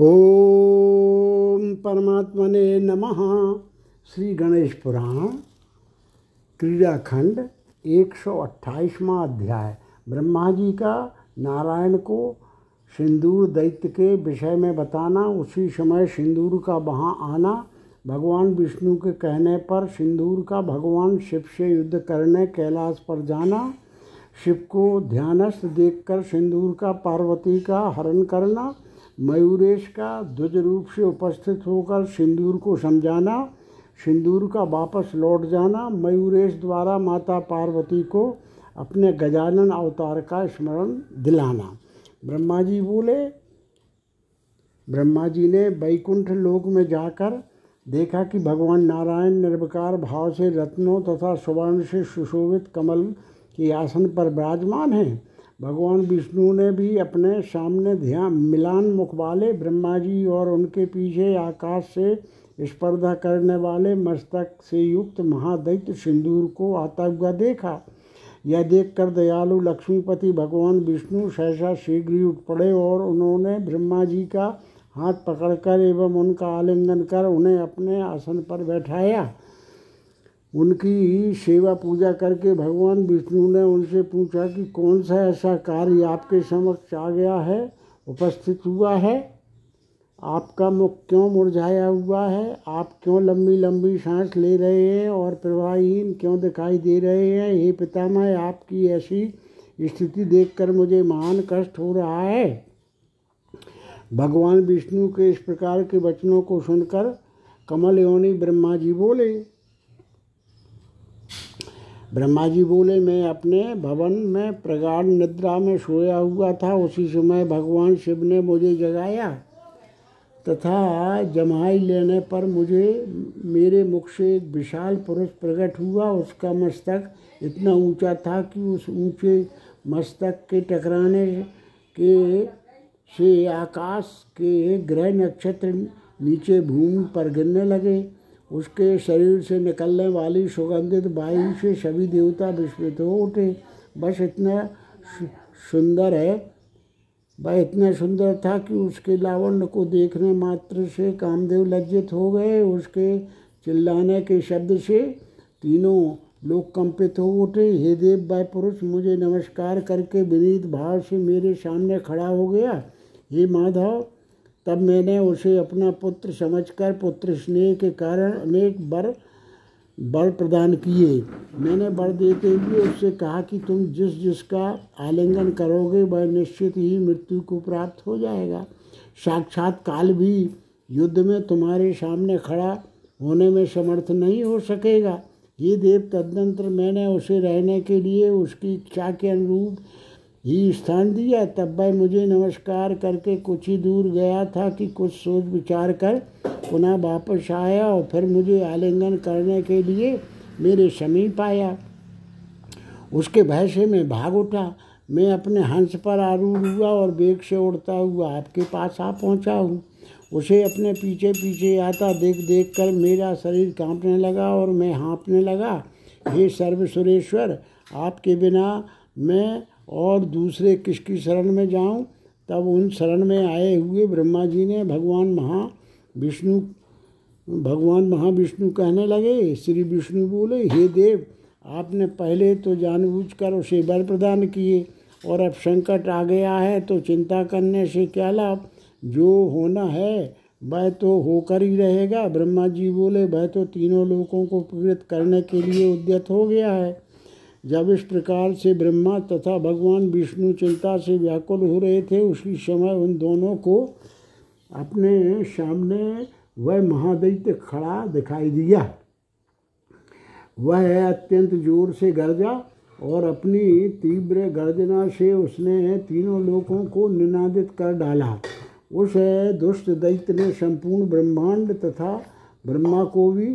ओम परमात्मने नमः। श्री गणेश पुराण, क्रीड़ाखंड एक सौ अध्याय। ब्रह्मा जी का नारायण को सिंदूर दैत्य के विषय में बताना, उसी समय सिंदूर का वहाँ आना, भगवान विष्णु के कहने पर सिंदूर का भगवान शिव से युद्ध करने कैलाश पर जाना, शिव को ध्यानस्थ देखकर सिंदूर का पार्वती का हरण करना मयूरेश का ध्वज रूप से उपस्थित होकर सिंदूर को समझाना, सिंदूर का वापस लौट जाना, मयूरेश द्वारा माता पार्वती को अपने गजानन अवतार का स्मरण दिलाना। ब्रह्मा जी बोले ब्रह्मा जी ने वैकुंठ लोक में जाकर देखा कि भगवान नारायण निर्विकार भाव से रत्नों तथा सुवर्ण से सुशोभित कमल के आसन पर विराजमान हैं। भगवान विष्णु ने भी अपने सामने ध्यान, मिलान मुख वाले ब्रह्मा जी और उनके पीछे आकाश से स्पर्धा करने वाले मस्तक से युक्त महादैत्य सिंदूर को आता हुआ देखा। यह देखकर दयालु लक्ष्मीपति भगवान विष्णु सहसा शीघ्र ही उठ पड़े और उन्होंने ब्रह्मा जी का हाथ पकड़कर एवं उनका आलिंगन कर उन्हें अपने आसन पर बैठाया। उनकी सेवा पूजा करके भगवान विष्णु ने उनसे पूछा कि कौन सा ऐसा कार्य आपके समक्ष आ गया है, उपस्थित हुआ है? आपका मुख क्यों मुरझाया हुआ है? आप क्यों लंबी लंबी सांस ले रहे हैं और प्रवाहीन क्यों दिखाई दे रहे हैं? हे पितामह, आपकी ऐसी स्थिति देखकर मुझे महान कष्ट हो रहा है। भगवान विष्णु के इस प्रकार के वचनों को सुनकर कमल योनि ब्रह्मा जी बोले ब्रह्मा जी बोले, मैं अपने भवन में प्रगाढ़ निद्रा में सोया हुआ था। उसी समय भगवान शिव ने मुझे जगाया तथा जमाई लेने पर मुझे, मेरे मुख से एक विशाल पुरुष प्रकट हुआ। उसका मस्तक इतना ऊँचा था कि उस ऊँचे मस्तक के टकराने के, से आकाश के ग्रह नक्षत्र नीचे भूमि पर गिरने लगे। उसके शरीर से निकलने वाली सुगंधित वायु से सभी देवता विस्मित हो उठे। बस इतना सुंदर है। वह इतना सुंदर था कि उसके लावण्य को देखने मात्र से कामदेव लज्जित हो गए। उसके चिल्लाने के शब्द से तीनों लोग कंपित हो उठे। हे देव वह पुरुष, मुझे नमस्कार करके विनीत भाव से मेरे सामने खड़ा हो गया। हे माधव तब मैंने उसे अपना पुत्र समझकर, पुत्र स्नेह के कारण अनेक वर बल प्रदान किए। मैंने बल देते हुए उससे कहा कि तुम जिस जिसका आलिंगन करोगे, वह निश्चित ही मृत्यु को प्राप्त हो जाएगा। साक्षात काल भी युद्ध में तुम्हारे सामने खड़ा होने में समर्थ नहीं हो सकेगा। ये देव तदनंतर मैंने उसे रहने के लिए उसकी इच्छा के अनुरूप ही स्थान दिया। तब वह मुझे नमस्कार करके कुछ ही दूर गया था कि कुछ सोच विचार कर पुनः वापस आया और फिर मुझे आलिंगन करने के लिए मेरे समीप आया। उसके भय से मैं भाग उठा। मैं अपने हंस पर आरूढ़ हुआ और बेग से उड़ता हुआ आपके पास आ पहुँचा हूँ। उसे अपने पीछे पीछे आता देख देख कर मेरा शरीर कांपने लगा और मैं हाँपने लगा, हे सर्व सुरेश्वर आपके बिना मैं और दूसरे किसकी शरण में जाऊँ? तब उन शरण में आए हुए ब्रह्मा जी ने भगवान महा विष्णु, भगवान महाविष्णु कहने लगे, श्री विष्णु बोले, हे देव, आपने पहले तो जानबूझकर उसे बल प्रदान किए और अब संकट आ गया है तो चिंता करने से क्या लाभ? जो होना है, वह तो होकर ही रहेगा। ब्रह्मा जी बोले, वह तो तीनों लोगों को पीड़ित करने के लिए उद्यत हो गया है। जब इस प्रकार से ब्रह्मा तथा भगवान विष्णु चिंता से व्याकुल हो रहे थे, उसी समय उन दोनों को अपने सामने वह महादैत्य खड़ा दिखाई दिया। वह अत्यंत ज़ोर से गर्जा और अपनी तीव्र गर्जना से उसने तीनों लोगों को निनादित कर डाला। उस दुष्ट दैत्य ने संपूर्ण ब्रह्मांड तथा ब्रह्मा को भी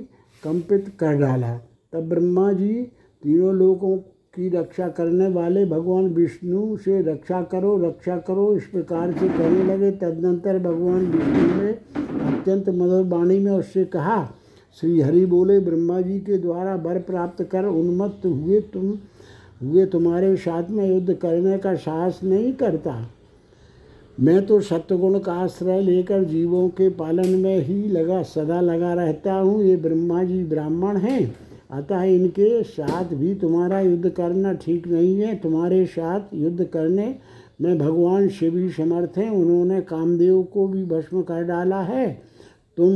कंपित कर डाला। तब ब्रह्मा जी तीनों लोगों की रक्षा करने वाले भगवान विष्णु से रक्षा करो रक्षा करो, इस प्रकार से कहने लगे। तदनंतर भगवान विष्णु ने अत्यंत मधुर वाणी में उससे कहा, श्री हरि बोले, ब्रह्मा जी के द्वारा वर प्राप्त कर उन्मत्त हुए तुम, हुए तुम्हारे साथ में युद्ध करने का साहस नहीं करता। मैं तो सत्वगुण का आश्रय लेकर जीवों के पालन में ही लगा, सदा लगा रहता हूँ। ये ब्रह्मा जी ब्राह्मण हैं। अतः इनके साथ भी तुम्हारा युद्ध करना ठीक नहीं है। तुम्हारे साथ युद्ध करने में भगवान शिव ही समर्थ हैं। उन्होंने कामदेव को भी भस्म कर डाला है। तुम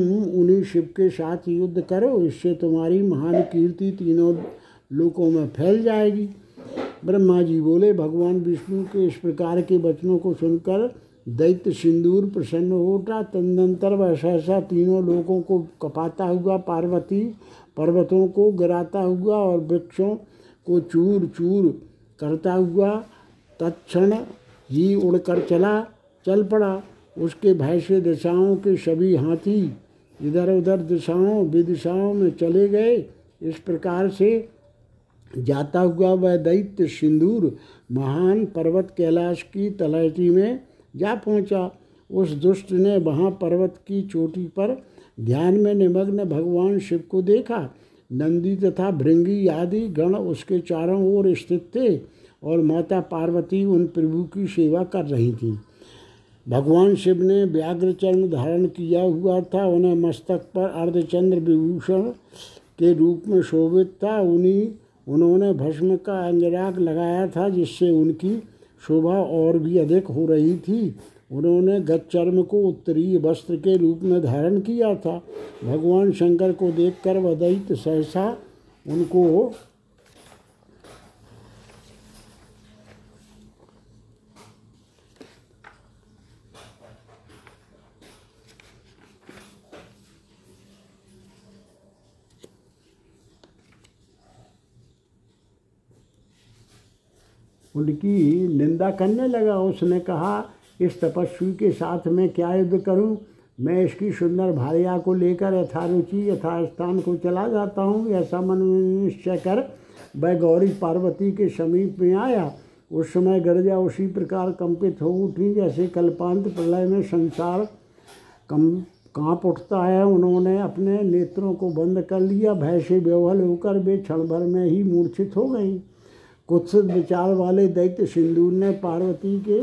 उन्हीं शिव के साथ युद्ध करो। इससे तुम्हारी महान कीर्ति तीनों लोकों में फैल जाएगी। ब्रह्मा जी बोले, भगवान विष्णु के इस प्रकार के वचनों को सुनकर दैत्य सिंदूर प्रसन्न हो उठा। तदनंतर वह सहसा तीनों लोगों को कपाता हुआ पार्वती पर्वतों को गिराता हुआ और वृक्षों को चूर चूर करता हुआ तत्क्षण ही उड़कर चला, चल पड़ा। उसके भय से दिशाओं के सभी हाथी इधर उधर दिशाओं विदिशाओं में चले गए। इस प्रकार से जाता हुआ वह दैत्य सिंदूर महान पर्वत कैलाश की तलहटी में जा पहुँचा। उस दुष्ट ने वहाँ पर्वत की चोटी पर ध्यान में निमग्न भगवान शिव को देखा। नंदी तथा भृंगी आदि गण उसके चारों ओर स्थित थे और माता पार्वती उन प्रभु की सेवा कर रही थी। भगवान शिव ने व्याघ्र चरण धारण किया हुआ था। उन्हें मस्तक पर अर्धचंद्र विभूषण के रूप में शोभित था। उन्हीं, उन्होंने भस्म का अंजराग लगाया था, जिससे उनकी शोभा और भी अधिक हो रही थी। उन्होंने गच्चर्म को उत्तरीय वस्त्र के रूप में धारण किया था। भगवान शंकर को देखकर वह दैत्य सहसा उनको उनकी निंदा करने लगा। उसने कहा इस तपस्वी के साथ मैं क्या युद्ध करूँ? मैं इसकी सुंदर भार्या को लेकर यथारुचि, यथास्थान को चला जाता हूँ। ऐसा मन निश्चय कर वह गौरी पार्वती के समीप में आया। उस समय गर्जा उसी प्रकार कंपित हो उठी, जैसे कल्पांत प्रलय में संसार कम, काँप उठता है। उन्होंने अपने नेत्रों को बंद कर लिया। भय से बेवल होकर वे क्षण भर में ही मूर्छित हो गई। कुत्सित विचार वाले दैत्य सिंदूर ने पार्वती के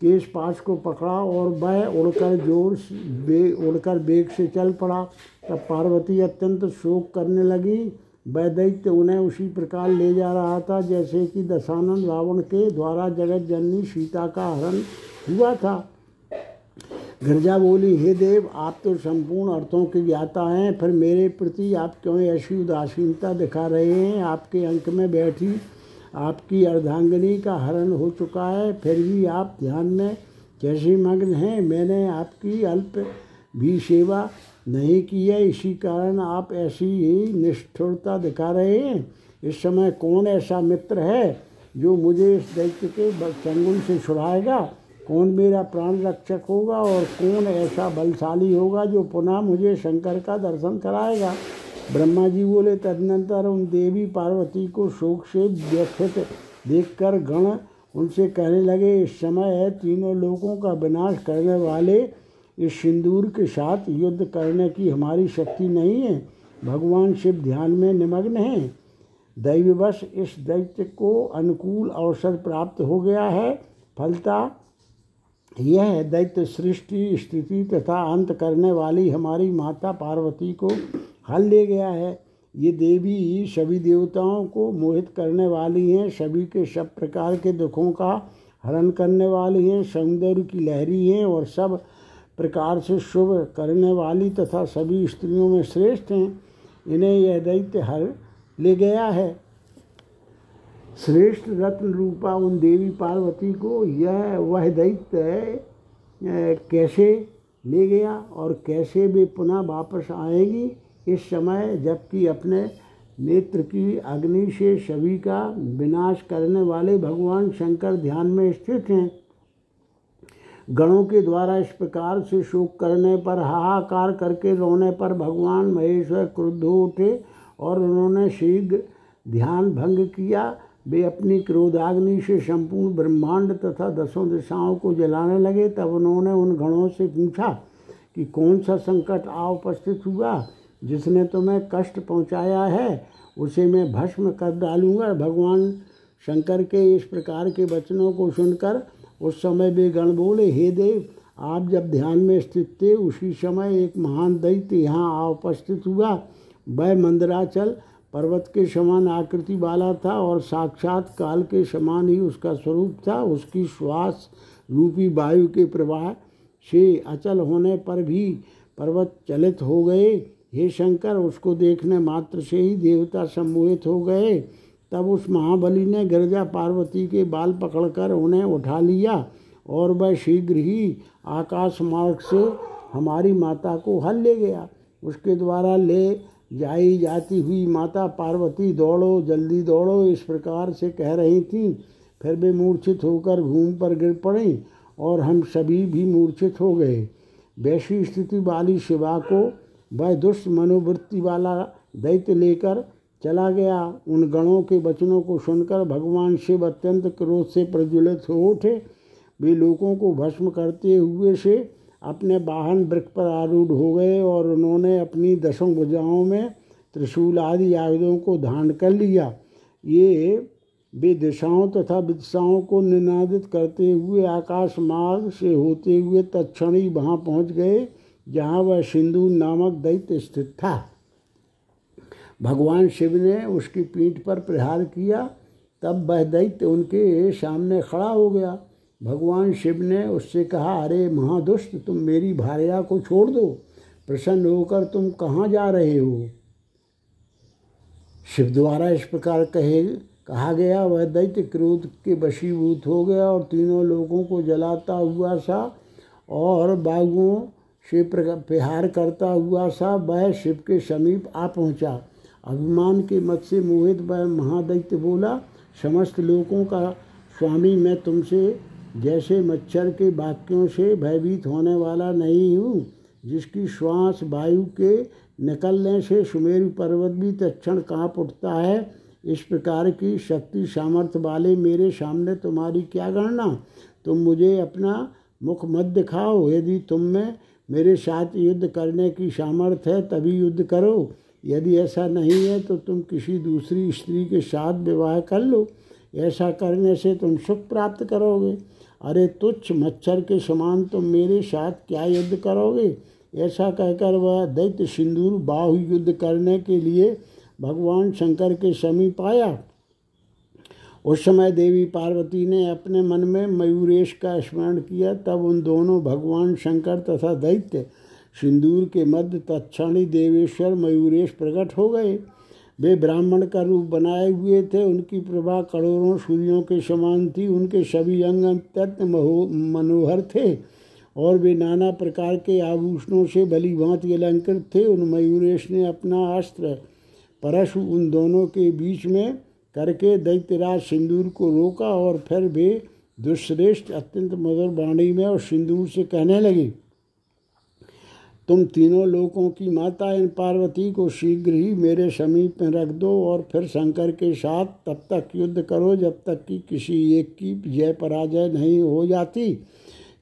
केश पास को पकड़ा और वह उड़कर ज़ोर बे, उड़कर बेग से चल पड़ा। तब पार्वती अत्यंत शोक करने लगी। वह दैत्य उन्हें उसी प्रकार ले जा रहा था, जैसे कि दशानंद रावण के द्वारा जगत जननी सीता का हरण हुआ था। गिरजा बोली, हे देव, आप तो संपूर्ण अर्थों के ज्ञाता हैं, फिर मेरे प्रति आप क्यों ऐसी उदासीनता दिखा रहे हैं? आपके अंक में बैठी आपकी अर्धांगनी का हरण हो चुका है, फिर भी आप ध्यान में कैसे मग्न हैं, मैंने आपकी अल्प भी सेवा नहीं की है। इसी कारण आप ऐसी ही निष्ठुरता दिखा रहे हैं। इस समय कौन ऐसा मित्र है जो मुझे इस दैत्य के चंगुल से छुड़ाएगा? कौन मेरा प्राण रक्षक होगा और कौन ऐसा बलशाली होगा जो पुनः मुझे शंकर का दर्शन कराएगा? ब्रह्मा जी बोले तदनंतर उन देवी पार्वती को शोक से व्यथित देखकर गण उनसे कहने लगे, इस समय है तीनों लोगों का विनाश करने वाले इस सिंदूर के साथ युद्ध करने की हमारी शक्ति नहीं है। भगवान शिव ध्यान में निमग्न हैं। दैववश इस दैत्य को अनुकूल अवसर प्राप्त हो गया है। फलता यह दैत्य सृष्टि, स्थिति तथा अंत करने वाली हमारी माता पार्वती को हल ले गया है। ये देवी सभी देवताओं को मोहित करने वाली हैं, सभी के सब प्रकार के दुखों का हरण करने वाली हैं सौंदर्य की लहरी हैं और सब प्रकार से शुभ करने वाली तथा सभी स्त्रियों में श्रेष्ठ हैं। इन्हें यह दैत्य हर ले गया है। श्रेष्ठ रत्न रूपा उन देवी पार्वती को यह वह दैत्य कैसे ले गया और कैसे वे पुनः वापस आएगी? इस समय जबकि अपने नेत्र की अग्नि से सभी का विनाश करने वाले भगवान शंकर ध्यान में स्थित हैं। गणों के द्वारा इस प्रकार से शोक करने पर, हाहाकार करके रोने पर भगवान महेश्वर क्रुद्ध उठे और उन्होंने शीघ्र ध्यान भंग किया। वे अपनी क्रोधाग्नि से संपूर्ण ब्रह्मांड तथा दसों दिशाओं को जलाने लगे। तब उन्होंने उन गणों से पूछा कि कौन सा संकट आ उपस्थित हुआ? जिसने तुम्हें कष्ट पहुँचाया है, उसे मैं भस्म कर डालूँगा। भगवान शंकर के इस प्रकार के वचनों को सुनकर उस समय वे गण बोले, हे देव, आप जब ध्यान में स्थित थे, उसी समय एक महान दैत्य यहाँ आ उपस्थित हुआ। वह मंदराचल पर्वत के समान आकृति वाला था और साक्षात काल के समान ही उसका स्वरूप था। उसकी श्वास रूपी वायु के प्रवाह से अचल होने पर भी पर्वत चलित हो गए। हे शंकर, उसको देखने मात्र से ही देवता सम्मोहित हो गए। तब उस महाबली ने गिरजा पार्वती के बाल पकड़कर उन्हें उठा लिया और वह शीघ्र ही आकाश मार्ग से हमारी माता को हल ले गया। उसके द्वारा ले जाई जाती हुई माता पार्वती दौड़ो, जल्दी दौड़ो, इस प्रकार से कह रही थी। फिर वे मूर्छित होकर भूमि पर गिर पड़ी और हम सभी भी मूर्छित हो गए। वैसी स्थिति वाली शिवा को वह दुष्ट मनोवृत्ति वाला दैत्य लेकर चला गया। उन गणों के वचनों को सुनकर भगवान शिव अत्यंत क्रोध से प्रज्वलित हो उठे। वे लोगों को भस्म करते हुए से अपने वाहन वृक्ष पर आरूढ़ हो गए और उन्होंने अपनी दसों भुजाओं में त्रिशूल आदि आयुधों को धारण कर लिया। ये वे दिशाओं तथा विदिशाओं को निनादित करते हुए आकाश मार्ग से होते हुए तत्क्षणी वहाँ पहुँच गए, जहाँ वह सिंधु नामक दैत्य स्थित था। भगवान शिव ने उसकी पीठ पर प्रहार किया, तब वह दैत्य उनके सामने खड़ा हो गया। भगवान शिव ने उससे कहा, अरे महादुष्ट, तुम मेरी भार्या को छोड़ दो। प्रसन्न होकर तुम कहाँ जा रहे हो? शिव द्वारा इस प्रकार कहे, कहा गया। वह दैत्य क्रोध के वशीभूत हो गया और तीनों लोगों को जलाता हुआ सा और बागुओं से प्रहार करता हुआ सा वह शिव के समीप आ पहुँचा। अभिमान के मत से मोहित वह महादैत्य बोला, समस्त लोगों का स्वामी, मैं तुमसे जैसे मच्छर के वाक्यों से भयभीत होने वाला नहीं हूँ, जिसकी श्वास वायु के निकलने से सुमेरु पर्वत भी तत्क्षण काँप उठता है, इस प्रकार की शक्ति सामर्थ्य वाले मेरे सामने तुम्हारी क्या गणना? तुम मुझे अपना मुख मत दिखाओ। यदि तुम में मेरे साथ युद्ध करने की सामर्थ्य है, तभी युद्ध करो। यदि ऐसा नहीं है तो तुम किसी दूसरी स्त्री के साथ विवाह कर लो। ऐसा करने से तुम सुख प्राप्त करोगे। अरे तुच्छ मच्छर के समान तुम मेरे साथ क्या युद्ध करोगे? ऐसा कहकर वह दैत्य सिंदूर बाहु युद्ध करने के लिए भगवान शंकर के समीप आया। उस समय देवी पार्वती ने अपने मन में मयूरेश का स्मरण किया, तब उन दोनों भगवान शंकर तथा दैत्य सिंदूर के मध्य तत्क्षणी देवेश्वर मयूरेश प्रकट हो गए। वे ब्राह्मण का रूप बनाए हुए थे, उनकी प्रभा करोड़ों सूर्यों के समान थी, उनके सभी अंग अत्यंत मनोहर थे, और वे नाना प्रकार के आभूषणों से भली भांति अलंकृत थे। उन मयूरेश ने अपना अस्त्र, परशु, उन दोनों के बीच में करके दैत्यराज सिंदूर को रोका, और फिर वे दुश्रेष्ठ अत्यंत मधुर वाणी में और सिंदूर से कहने लगी तुम तीनों लोगों की माता इन पार्वती को शीघ्र ही मेरे समीप में रख दो और फिर शंकर के साथ तब तक युद्ध करो जब तक कि किसी एक की जय पराजय नहीं हो जाती।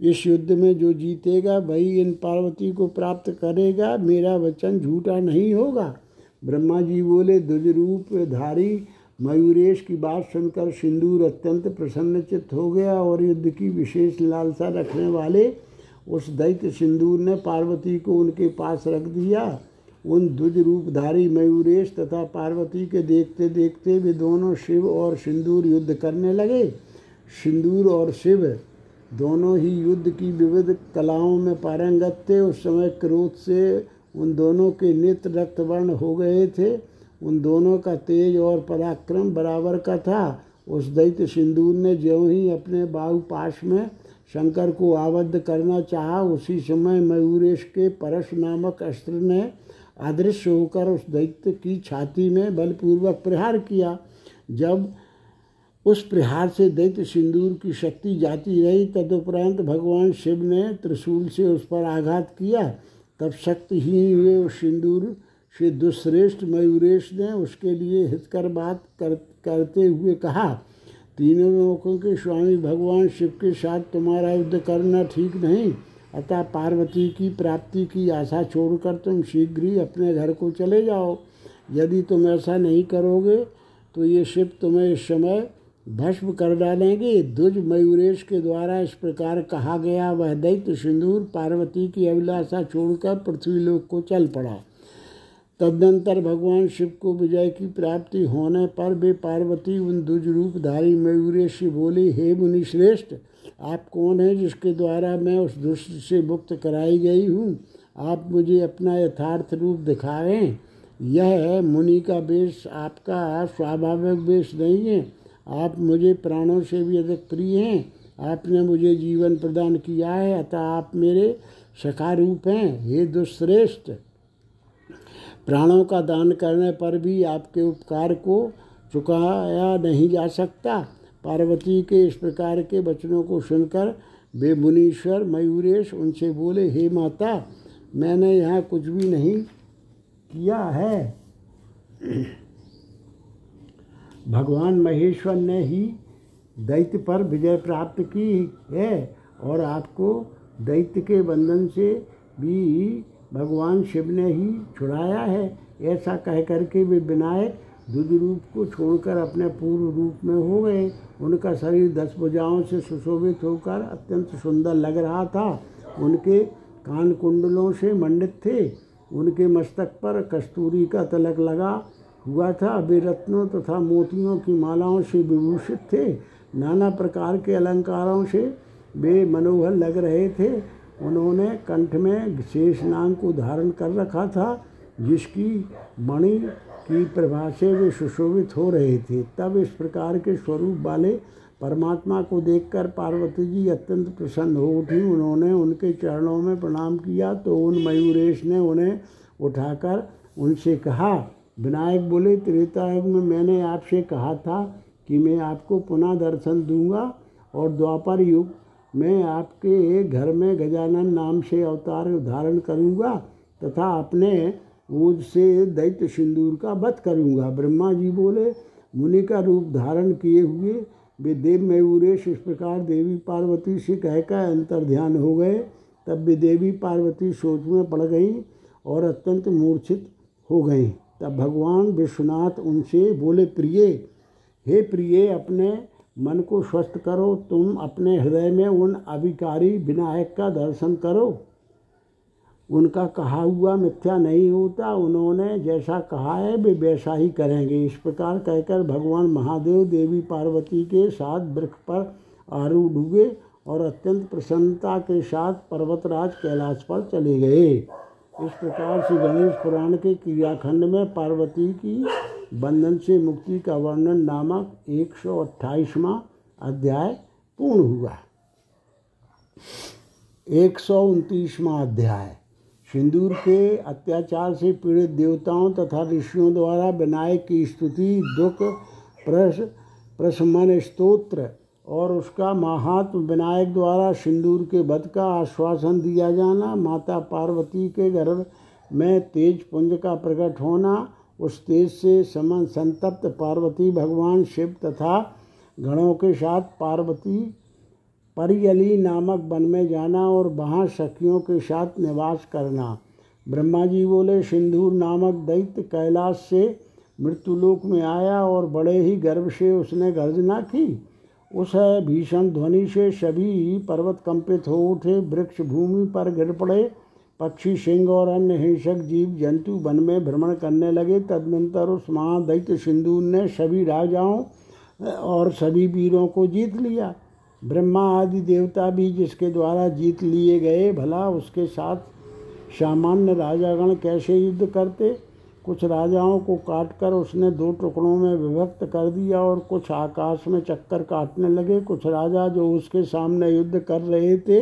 इस युद्ध में जो जीतेगा, वही इन पार्वती को प्राप्त करेगा। मेरा वचन झूठा नहीं होगा। ब्रह्मा जी बोले द्विज रूप धारी, मयूरेश की बात सुनकर सिंदूर अत्यंत प्रसन्नचित हो गया और युद्ध की विशेष लालसा रखने वाले उस दैत्य सिंदूर ने पार्वती को उनके पास रख दिया। उन द्विज रूपधारी मयूरेश तथा पार्वती के देखते देखते वे दोनों शिव और सिंदूर युद्ध करने लगे। सिंदूर और शिव दोनों ही युद्ध की विविध कलाओं में पारंगत थे। उस समय क्रोध से उन दोनों के नेत्र रक्तवर्ण हो गए थे। उन दोनों का तेज और पराक्रम बराबर का था। उस दैत्य सिंदूर ने ज्यों ही अपने बाहु पाश में शंकर को आबद्ध करना चाहा, उसी समय मयूरेश के परश नामक अस्त्र ने अदृश्य होकर उस दैत्य की छाती में बलपूर्वक प्रहार किया। जब उस प्रहार से दैत्य सिंदूर की शक्ति जाती रही, तदुपरांत भगवान शिव ने त्रिशूल से उस पर आघात किया। तब शक्तिहीन हुए उस सिंदूर से दुश्रेष्ठ मयूरेश ने उसके लिए हितकर बात कर, करते हुए कहा तीनों लोगों के स्वामी भगवान शिव के साथ तुम्हारा युद्ध करना ठीक नहीं। अतः पार्वती की प्राप्ति की आशा छोड़कर तुम शीघ्र ही अपने घर को चले जाओ। यदि तुम ऐसा नहीं करोगे तो ये शिव तुम्हें इस समय भस्म कर डालेंगे। द्विज मयूरेश के द्वारा इस प्रकार कहा गया वह दैत्य सिंदूर पार्वती की अभिलाषा छोड़कर पृथ्वीलोक को चल पड़ा। तदनंतर भगवान शिव को विजय की प्राप्ति होने पर वे पार्वती उन द्विज रूपधारी मयूरेश बोले, हे मुनि श्रेष्ठ आप कौन हैं जिसके द्वारा मैं उस दुष्ट से मुक्त कराई गई हूँ? आप मुझे अपना यथार्थ रूप दिखाएँ। यह मुनि का वेश आपका स्वाभाविक वेश नहीं है। आप मुझे प्राणों से भी अधिक प्रिय हैं। आपने मुझे जीवन प्रदान किया है, अतः आप मेरे सखा रूप हैं हे दुश्रेष्ठ प्राणों का दान करने पर भी आपके उपकार को चुकाया नहीं जा सकता। पार्वती के इस प्रकार के वचनों को सुनकर वे मुनीश्वर, मयूरेश उनसे बोले, हे माता, मैंने यहाँ कुछ भी नहीं किया है। भगवान महेश्वर ने ही दैत्य पर विजय प्राप्त की है और आपको दैत्य के बंधन से भी भगवान शिव ने ही छुड़ाया है। ऐसा कह करके वे विनायक दुध रूप को छोड़कर अपने पूर्व रूप में हो गए। उनका शरीर दस भुजाओं से सुशोभित होकर अत्यंत सुंदर लग रहा था। उनके कान कुंडलों से मंडित थे। उनके मस्तक पर कस्तूरी का तलक लगा हुआ था। वे रत्नों तथा मोतियों की मालाओं से विभूषित थे। नाना प्रकार के अलंकारों से वे मनोहर लग रहे थे। उन्होंने कंठ में शेष नाम को धारण कर रखा था, जिसकी मणि की प्रभा से वे सुशोभित हो रहे थे। तब इस प्रकार के स्वरूप वाले परमात्मा को देखकर पार्वती जी अत्यंत प्रसन्न हो उठी। उन्होंने उनके चरणों में प्रणाम किया तो उन मयूरेश ने उन्हें उठाकर उनसे कहा, विनायक बोले त्रेता युग में मैंने आपसे कहा था कि मैं आपको पुनः दर्शन दूँगा और द्वापर युग में आपके घर में गजानन नाम से अवतार धारण करूँगा तथा अपने ऊज से दैत्य सिंदूर का वध करूँगा। ब्रह्मा जी बोले, मुनि का रूप धारण किए हुए वे देव मयूरेश इस प्रकार देवी पार्वती से कहकर अंतर ध्यान हो गए। तब वे देवी पार्वती सोच में पड़ गई और अत्यंत मूर्छित हो गई। तब भगवान विश्वनाथ उनसे बोले, प्रिय, हे प्रिय, अपने मन को स्वस्थ करो, तुम अपने हृदय में उन अभिकारी विनायक का दर्शन करो। उनका कहा हुआ मिथ्या नहीं होता, उन्होंने जैसा कहा है, वे वैसा ही करेंगे। इस प्रकार कहकर भगवान महादेव देवी पार्वती के साथ वृक्ष पर आरूढ़ हुए और अत्यंत प्रसन्नता के साथ पर्वतराज कैलाश पर चले गए। इस प्रकार से गणेश पुराण के क्रियाखंड में पार्वती की बंधन से मुक्ति का वर्णन नामक एक सौ अध्याय पूर्ण हुआ। एक सौ अध्याय। सिंदूर के अत्याचार से पीड़ित देवताओं तथा ऋषियों द्वारा विनायक की स्तुति, दुख, प्रस प्रशमन स्तोत्र और उसका महात्म विनायक द्वारा सिंदूर के वध का आश्वासन दिया जाना, माता पार्वती के गर्भ में तेज पुंज का प्रकट होना, उस तेज से समन संतप्त पार्वती भगवान शिव तथा गणों के साथ पार्वती परियली नामक वन में जाना और वहाँ सखियों के साथ निवास करना। ब्रह्मा जी बोले, सिंदूर नामक दैत्य कैलाश से मृत्युलोक में आया और बड़े ही गर्व से उसने गर्जना की। उस भीषण ध्वनि से सभी पर्वत कंपित हो उठे। वृक्ष भूमि पर गिर पड़े। पक्षी, सिंह और अन्य हिंसक जीव जंतु वन में भ्रमण करने लगे। तदनंतर उस महादैत्य सिंधु ने सभी राजाओं और सभी वीरों को जीत लिया। ब्रह्मा आदि देवता भी जिसके द्वारा जीत लिए गए, भला उसके साथ सामान्य राजागण कैसे युद्ध करते? कुछ राजाओं को काटकर उसने दो टुकड़ों में विभक्त कर दिया और कुछ आकाश में चक्कर काटने लगे। कुछ राजा जो उसके सामने युद्ध कर रहे थे,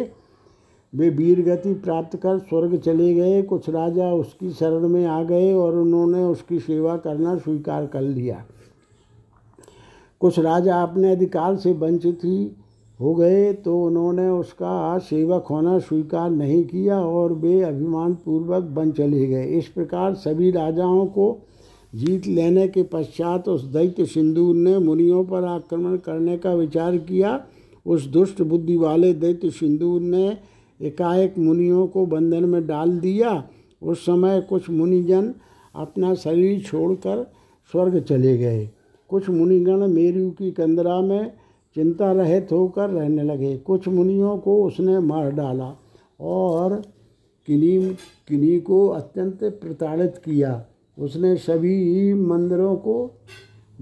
वे वीर गति प्राप्त कर स्वर्ग चले गए। कुछ राजा उसकी शरण में आ गए और उन्होंने उसकी सेवा करना स्वीकार कर लिया। कुछ राजा अपने अधिकार से वंचित ही हो गए तो उन्होंने उसका सेवक होना स्वीकार नहीं किया और वे अभिमान पूर्वक बन चले गए। इस प्रकार सभी राजाओं को जीत लेने के पश्चात उस दैत्य सिंदूर ने मुनियों पर आक्रमण करने का विचार किया। उस दुष्ट बुद्धि वाले दैत्य सिंदूर ने एकाएक मुनियों को बंधन में डाल दिया। उस समय कुछ मुनिजन अपना शरीर छोड़कर स्वर्ग चले गए। कुछ मुनिगण मेरू की कंदरा में चिंता रहित होकर रहने लगे। कुछ मुनियों को उसने मार डाला और किन्हीं किन्हीं को अत्यंत प्रताड़ित किया। उसने सभी मंदिरों को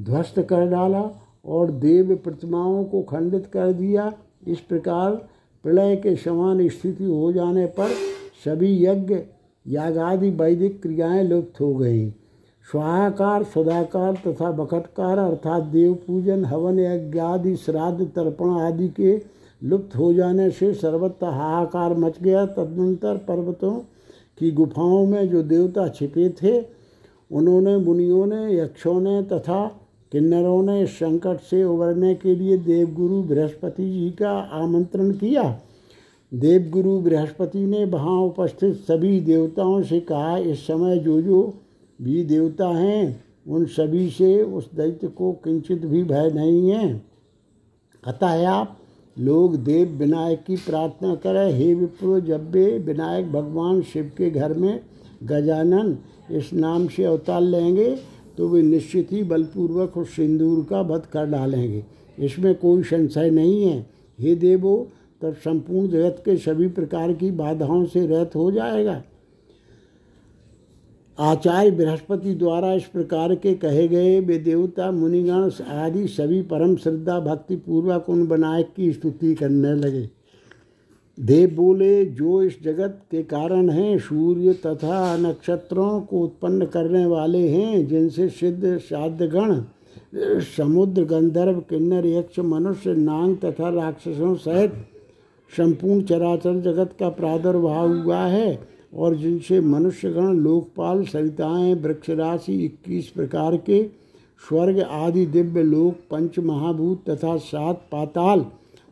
ध्वस्त कर डाला और देव प्रतिमाओं को खंडित कर दिया। इस प्रकार प्रलय के समान स्थिति हो जाने पर सभी यज्ञ, यागादि, वैदिक क्रियाएँ लुप्त हो गईं। स्वाहाकार, सदाकार तथा बखटकार अर्थात देव पूजन, हवन, यज्ञादि, श्राद्ध, तर्पण आदि के लुप्त हो जाने से सर्वत्र हाहाकार मच गया। तदनंतर पर्वतों की गुफाओं में जो देवता छिपे थे, उन्होंने, मुनियों ने, यक्षों ने तथा किन्नरों ने संकट से उबरने के लिए देवगुरु बृहस्पति जी का आमंत्रण किया। देवगुरु बृहस्पति ने वहाँ उपस्थित सभी देवताओं से कहा, इस समय जो जो भी देवता हैं, उन सभी से उस दैत्य को किंचित भी भय नहीं है। अतः आप लोग देव विनायक की प्रार्थना करें, हे विप्रो, जब वे विनायक भगवान शिव के घर में गजानन इस नाम से अवतार लेंगे तो वे निश्चित ही बलपूर्वक उस सिंदूर का वध कर डालेंगे। इसमें कोई संशय नहीं है। हे देवो, तब संपूर्ण जगत के सभी प्रकार की बाधाओं से रहित हो जाएगा। आचार्य बृहस्पति द्वारा इस प्रकार के कहे गए वे देवता, मुनिगण, आदि सभी परम श्रद्धा, भक्ति पूर्वक उन बनायक की स्तुति करने लगे। देव बोले, जो इस जगत के कारण हैं, सूर्य तथा नक्षत्रों को उत्पन्न करने वाले हैं, जिनसे सिद्ध साध्यगण समुद्र गंधर्व, किन्नर, यक्ष, मनुष्य, नांग तथा राक्षसों सहित संपूर्ण चराचर जगत का प्रादुर्भाव हुआ है और जिनसे मनुष्यगण लोकपाल सरिताएँ, वृक्षराशि इक्कीस प्रकार के, स्वर्ग आदि दिव्य लोक, पंच महाभूत तथा सात पाताल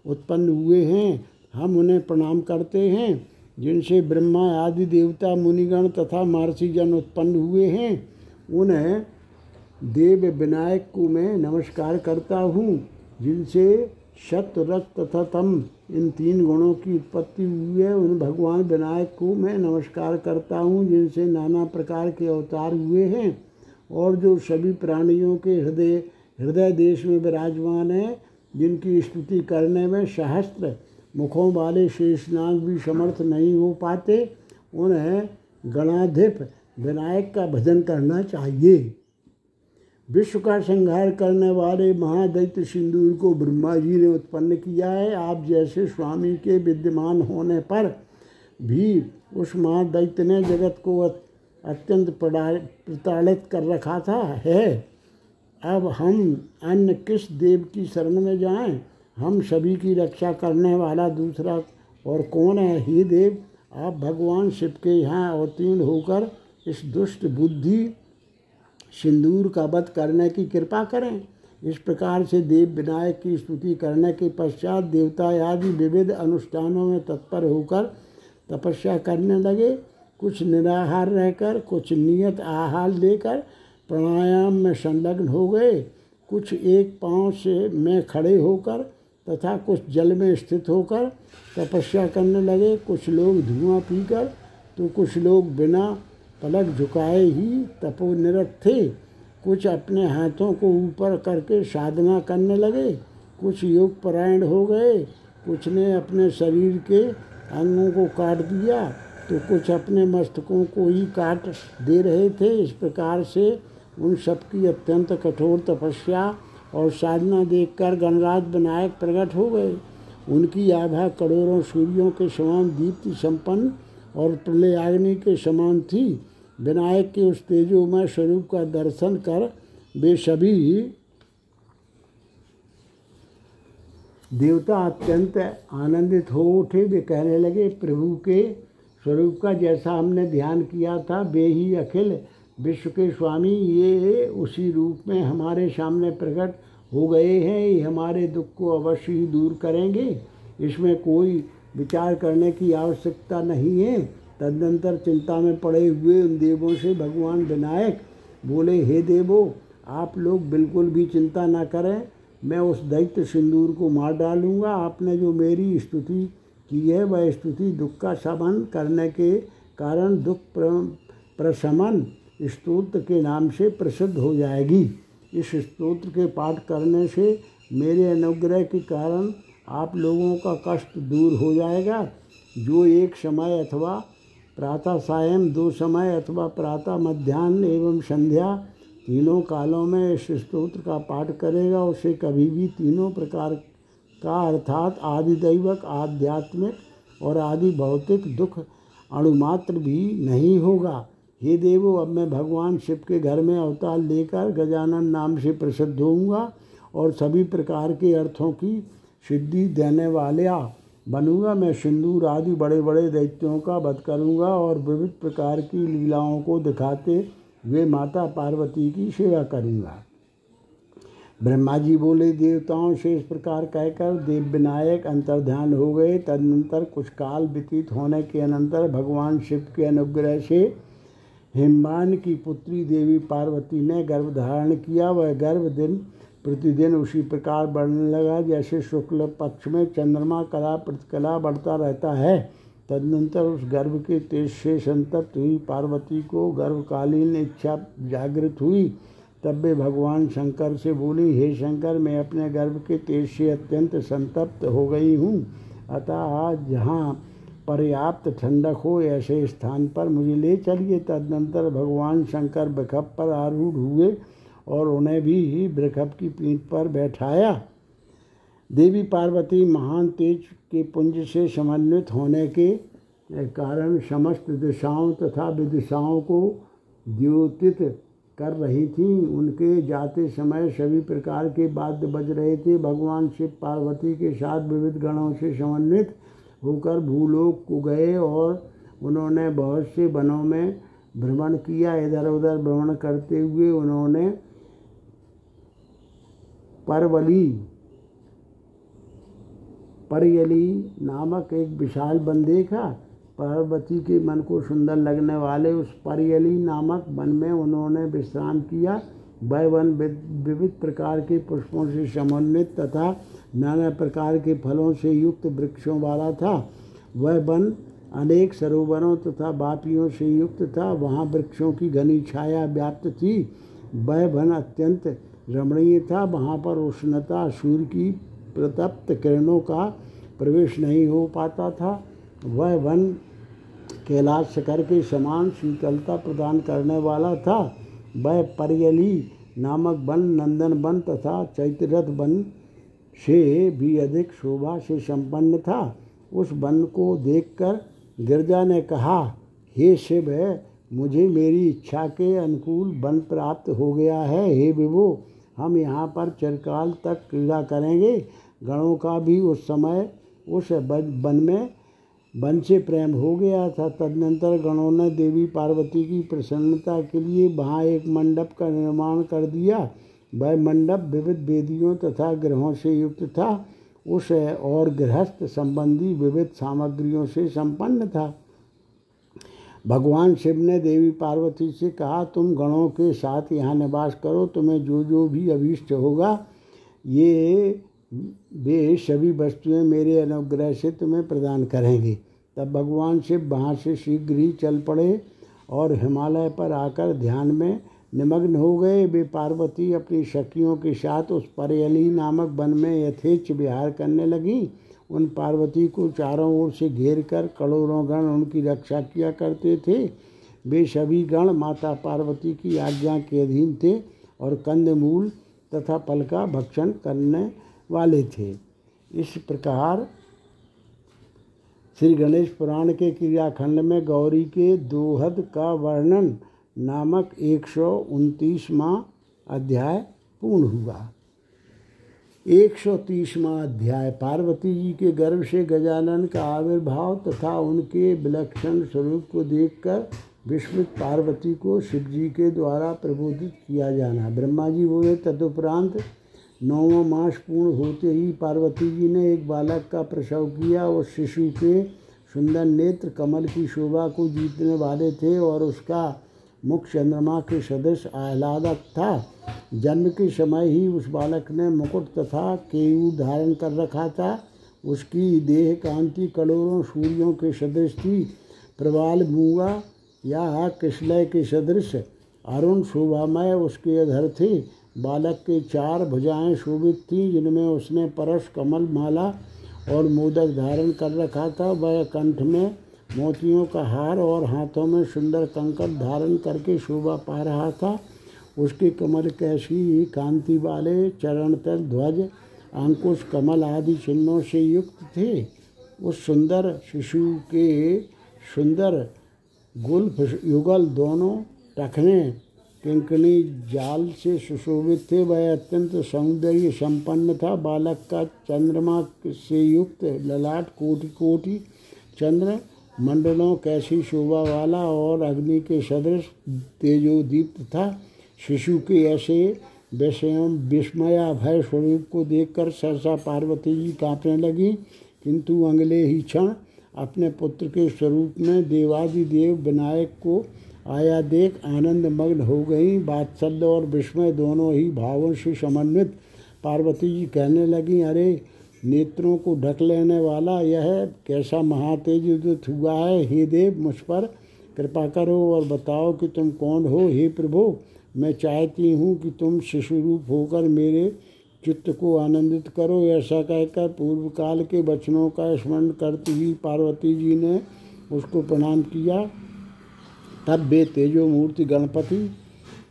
उत्पन्न हुए हैं। हम उन्हें प्रणाम करते हैं, जिनसे ब्रह्मा आदि देवता, मुनिगण तथा महर्षि जन उत्पन्न हुए हैं। उन्हें देव विनायक को मैं नमस्कार करता हूँ, जिनसे सत्य रक्त तथा तम इन तीन गुणों की उत्पत्ति हुई है। उन भगवान विनायक को मैं नमस्कार करता हूँ, जिनसे नाना प्रकार के अवतार हुए हैं और जो सभी प्राणियों के हृदय हृदय देश में विराजमान है, जिनकी स्तुति करने में सहस्त्र मुखों वाले शेषनाग भी समर्थ नहीं हो पाते, उन्हें गणाधिप विनायक का भजन करना चाहिए। विश्व का संहार करने वाले महादैत्य सिंदूर को ब्रह्मा जी ने उत्पन्न किया है। आप जैसे स्वामी के विद्यमान होने पर भी उस महादैत्य ने जगत को अत्यंत प्रताड़ित कर रखा था, है। अब हम अन्य किस देव की शरण में जाएँ? हम सभी की रक्षा करने वाला दूसरा और कौन है? ही देव, आप भगवान शिव के यहाँ अवतीर्ण होकर इस दुष्ट बुद्धि सिंदूर का वध करने की कृपा करें। इस प्रकार से देव विनायक की स्तुति करने के पश्चात देवता आदि विविध अनुष्ठानों में तत्पर होकर तपस्या करने लगे। कुछ निराहार रहकर, कुछ नियत आहार लेकर प्राणायाम में संलग्न हो गए। कुछ एक पाँव से में खड़े होकर तथा कुछ जल में स्थित होकर तपस्या करने लगे। कुछ लोग धुआँ पीकर तो कुछ लोग बिना पलक झुकाए ही तपोनिरत थे। कुछ अपने हाथों को ऊपर करके साधना करने लगे। कुछ योग परायण हो गए। कुछ ने अपने शरीर के अंगों को काट दिया। तो कुछ अपने मस्तकों को ही काट दे रहे थे। इस प्रकार से उन सबकी अत्यंत कठोर तपस्या और साधना देखकर गणराज विनायक प्रकट हो गए। उनकी आभा करोड़ों सूर्यों के समान दीप्ति संपन्न और प्रलयाग्नि के समान थी। विनायक के उस तेजोमय स्वरूप का दर्शन कर वे सभी देवता अत्यंत आनंदित हो उठे। वे कहने लगे, प्रभु के स्वरूप का जैसा हमने ध्यान किया था, वे ही अखिल विश्व के स्वामी, ये उसी रूप में हमारे सामने प्रकट हो गए हैं। ये हमारे दुख को अवश्य ही दूर करेंगे। इसमें कोई विचार करने की आवश्यकता नहीं है। तदनंतर चिंता में पड़े हुए उन देवों से भगवान विनायक बोले, हे देवो, आप लोग बिल्कुल भी चिंता ना करें, मैं उस दैत्य सिंदूर को मार डालूँगा। आपने जो मेरी स्तुति की है, वह स्तुति दुख का शमन करने के कारण दुख प्रशमन स्तोत्र के नाम से प्रसिद्ध हो जाएगी। इस स्तोत्र के पाठ करने से मेरे अनुग्रह के कारण आप लोगों का कष्ट दूर हो जाएगा। जो एक समय अथवा प्रातः सायं दो समय अथवा प्रातः मध्यान्ह एवं संध्या तीनों कालों में इस स्त्रोत्र का पाठ करेगा। उसे कभी भी तीनों प्रकार का अर्थात आदिदैवक, आध्यात्मिक और आदि भौतिक दुख अणुमात्र भी नहीं होगा। हे देवो, अब मैं भगवान शिव के घर में अवतार लेकर गजानन नाम से प्रसिद्ध होऊँगा और सभी प्रकार के अर्थों की सिद्धि देने वाले बनूँगा, मैं सिंदूर आदि बड़े बड़े दैत्यों का वध करूँगा और विविध प्रकार की लीलाओं को दिखाते हुए माता पार्वती की सेवा करूँगा। ब्रह्मा जी बोले, देवताओं से इस प्रकार कहकर देव विनायक अंतर्ध्यान हो गए। तदनंतर कुछ काल व्यतीत होने के अनंतर भगवान शिव के अनुग्रह से हिमवान की पुत्री देवी पार्वती ने गर्भ धारण किया। वह गर्भ दिन प्रतिदिन उसी प्रकार बढ़ने लगा, जैसे शुक्ल पक्ष में चंद्रमा कला प्रतिकला बढ़ता रहता है। तदनंतर उस गर्भ के तेज से संतप्त हुई पार्वती को गर्भकालीन इच्छा जागृत हुई। तब वे भगवान शंकर से बोली, हे शंकर, मैं अपने गर्भ के तेज से अत्यंत संतप्त हो गई हूँ। अतः आज जहाँ पर्याप्त ठंडक हो, ऐसे स्थान पर मुझे ले चलिए। तदनंतर भगवान शंकर बखब पर आरूढ़ हुए। और उन्हें भी वृखभ की पीठ पर बैठाया। देवी पार्वती महान तेज के पुंज से समन्वित होने के कारण समस्त दिशाओं तथा विदिशाओं को द्योतित कर रही थी। उनके जाते समय सभी प्रकार के वाद्य बज रहे थे। भगवान शिव पार्वती के साथ विविध गणों से समन्वित होकर भूलोक को गए और उन्होंने बहुत से वनों में भ्रमण किया। इधर उधर भ्रमण करते हुए उन्होंने परवली। परयली नामक एक विशाल वन देखा। पार्वती के मन को सुंदर लगने वाले उस परियली नामक वन में उन्होंने विश्राम किया। वह वन विविध प्रकार के पुष्पों से समन्वित तथा नाना प्रकार के फलों से युक्त वृक्षों वाला था। वह वन अनेक सरोवरों तथा बापियों से युक्त था। वहाँ वृक्षों की घनी छाया व्याप्त थी। वह वन अत्यंत रमणीय था, वहाँ पर उष्णता सूर्य की प्रतप्त किरणों का प्रवेश नहीं हो पाता था। वह वन कैलाश शिखर के समान शीतलता प्रदान करने वाला था। वह परियली नामक वन, नंदन वन तथा चैत्ररथ वन से भी अधिक शोभा से संपन्न था। उस वन को देखकर गिरजा ने कहा, हे शिव, मुझे मेरी इच्छा के अनुकूल वन प्राप्त हो गया है। हे विभो हम यहाँ पर चिरकाल तक क्रीड़ा करेंगे। गणों का भी उस समय, उस वन में वन से प्रेम हो गया था। तदनंतर गणों ने देवी पार्वती की प्रसन्नता के लिए वहाँ एक मंडप का निर्माण कर दिया। वह मंडप विविध वेदियों तथा ग्रहों से युक्त था। उस और गृहस्थ संबंधी विविध सामग्रियों से संपन्न था। भगवान शिव ने देवी पार्वती से कहा, तुम गणों के साथ यहाँ निवास करो, तुम्हें जो जो भी अभीष्ट होगा, ये वे सभी वस्तुएँ मेरे अनुग्रह से तुम्हें प्रदान करेंगे। तब भगवान शिव वहाँ से शीघ्र ही चल पड़े और हिमालय पर आकर ध्यान में निमग्न हो गए। वे पार्वती अपनी शक्तियों के साथ उस परयली नामक वन में यथेच विहार करने लगी उन पार्वती को चारों ओर से घेर कर करोड़ों गण उनकी रक्षा किया करते थे। वे सभी गण माता पार्वती की आज्ञा के अधीन थे और कंदमूल तथा फल का भक्षण करने वाले थे। इस प्रकार श्री गणेश पुराण के क्रियाखंड में गौरी के दोहद का वर्णन नामक एक सौ अध्याय पूर्ण हुआ। एक सौ तीसवा अध्याय। पार्वती जी के गर्भ से गजानन का आविर्भाव तथा उनके विलक्षण स्वरूप को देखकर विस्मित पार्वती को शिव जी के द्वारा प्रबोधित किया जाना। ब्रह्मा जी बोले, तदुपरांत नौवा मास पूर्ण होते ही पार्वती जी ने एक बालक का प्रसव किया। और शिशु के सुंदर नेत्र कमल की शोभा को जीतने वाले थे और उसका मुख चंद्रमा के सदृश आह्लादक था। जन्म के समय ही उस बालक ने मुकुट तथा केयू धारण कर रखा था। उसकी देह कांति करोड़ों सूर्यों के सदृश थी। प्रवाल मूँगा या किसलय के सदृश अरुण शोभामय उसके अधर थे। बालक के चार भुजाएँ शोभित थीं, जिनमें उसने परस कमल माला और मोदक धारण कर रखा था। वह कंठ में मोतियों का हार और हाथों में सुंदर कंकड़ धारण करके शोभा पा रहा था। उसके कमल कैसी ही कांति वाले चरण तल ध्वज, अंकुश, कमल आदि चिन्हों से युक्त थे। उस सुंदर शिशु के सुंदर गुल्फ युगल दोनों टखने किंकणी जाल से सुशोभित थे। वह अत्यंत सौंदर्य संपन्न था। बालक का चंद्रमा से युक्त ललाट कोटि कोटि चंद्र मंडलों कैसी शोभा वाला और अग्नि के सदृश तेजोदीप्त था। शिशु के ऐसे विषयों विस्मया भय स्वरूप को देखकर सहसा पार्वती जी कांपने लगी। किंतु अगले ही क्षण अपने पुत्र के स्वरूप में देवादिदेव विनायक को आया देख आनंद मग्न हो गई। बात्सल्य और विस्मय दोनों ही भावों से समन्वित। पार्वती जी कहने लगी, अरे नेत्रों को ढक लेने वाला यह कैसा महातेज उदित हुआ है? हे देव, मुझ पर कृपा करो और बताओ कि तुम कौन हो? हे प्रभु, मैं चाहती हूँ कि तुम शिशु रूप होकर मेरे चित्त को आनंदित करो। ऐसा कहकर पूर्व काल के वचनों का स्मरण करती हुई पार्वती जी ने उसको प्रणाम किया। तब वे तेजो मूर्ति गणपति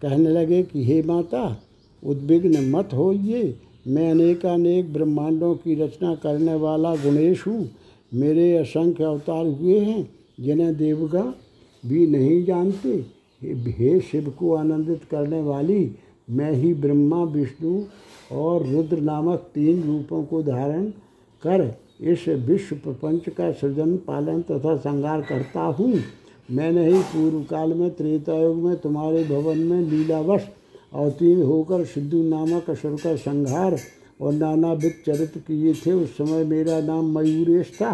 कहने लगे कि, हे माता, उद्विग्न मत होइए। मैं अनेकानेक ब्रह्मांडों की रचना करने वाला गुणेश हूँ। मेरे असंख्य अवतार हुए हैं, जिन्हें देवगा भी नहीं जानते। हे शिव को आनंदित करने वाली मैं ही ब्रह्मा, विष्णु और रुद्र नामक तीन रूपों को धारण कर इस विश्व प्रपंच का सृजन, पालन तथा श्रृंगार करता हूँ। मैंने ही पूर्व काल में, त्रेतायुग में, तुम्हारे भवन में लीलावश अवतीर्ण होकर सिद्धू नामक असुर का संहार और नानाविध चरित्र किए थे। उस समय मेरा नाम मयूरेश था,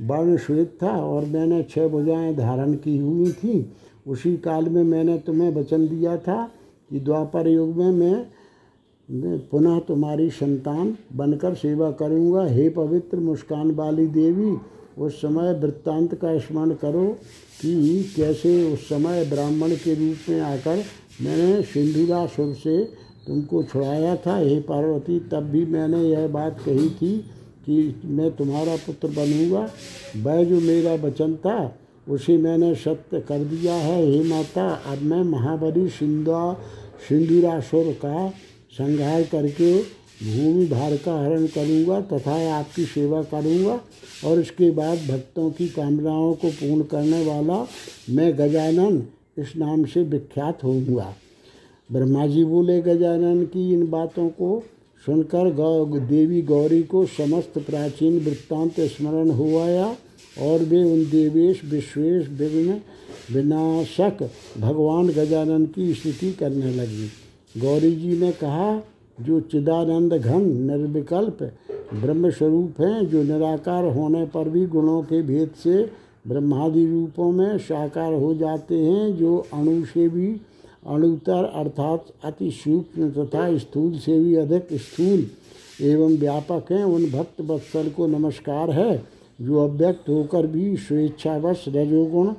वर्ण श्वेत था और मैंने छह भुजाएँ धारण की हुई थी। उसी काल में मैंने तुम्हें वचन दिया था कि द्वापर युग में मैं पुनः तुम्हारी संतान बनकर सेवा करूँगा। हे पवित्र मुस्कान वाली देवी, उस समय वृत्तांत का स्मरण करो कि कैसे उस समय ब्राह्मण के रूप में आकर मैंने सिंधुरासुर से तुमको छुड़ाया था, हे पार्वती, तब भी मैंने यह बात कही थी कि मैं तुम्हारा पुत्र बनूँगा। वह जो मेरा वचन था, उसे मैंने सत्य कर दिया है, हे माता। अब मैं महाबली सिंधा, सिंधुरासुर का संहार करके भूमि भार का हरण करूँगा तथा आपकी सेवा करूँगा और इसके बाद भक्तों की कामनाओं को पूर्ण करने वाला मैं गजानन इस नाम से विख्यात होऊँगा। ब्रह्मा जी बोले, गजानन की इन बातों को सुनकर गौ देवी गौरी को समस्त प्राचीन वृत्तांत स्मरण हो आया और वे उन देवेश विश्वेश विघ्न विनाशक भगवान गजानन की स्तुति करने लगी। गौरी जी ने कहा, जो चिदानंद घन निर्विकल्प ब्रह्मस्वरूप हैं, जो निराकार होने पर भी गुणों के भेद से ब्रह्मादि रूपों में साकार हो जाते हैं, जो अणु से भी अणुतर अर्थात अति सूक्ष्म तथा स्थूल से भी अधिक स्थूल एवं व्यापक हैं। उन भक्त वत्सल को नमस्कार है, जो अव्यक्त होकर भी स्वेच्छावश रजोगुण,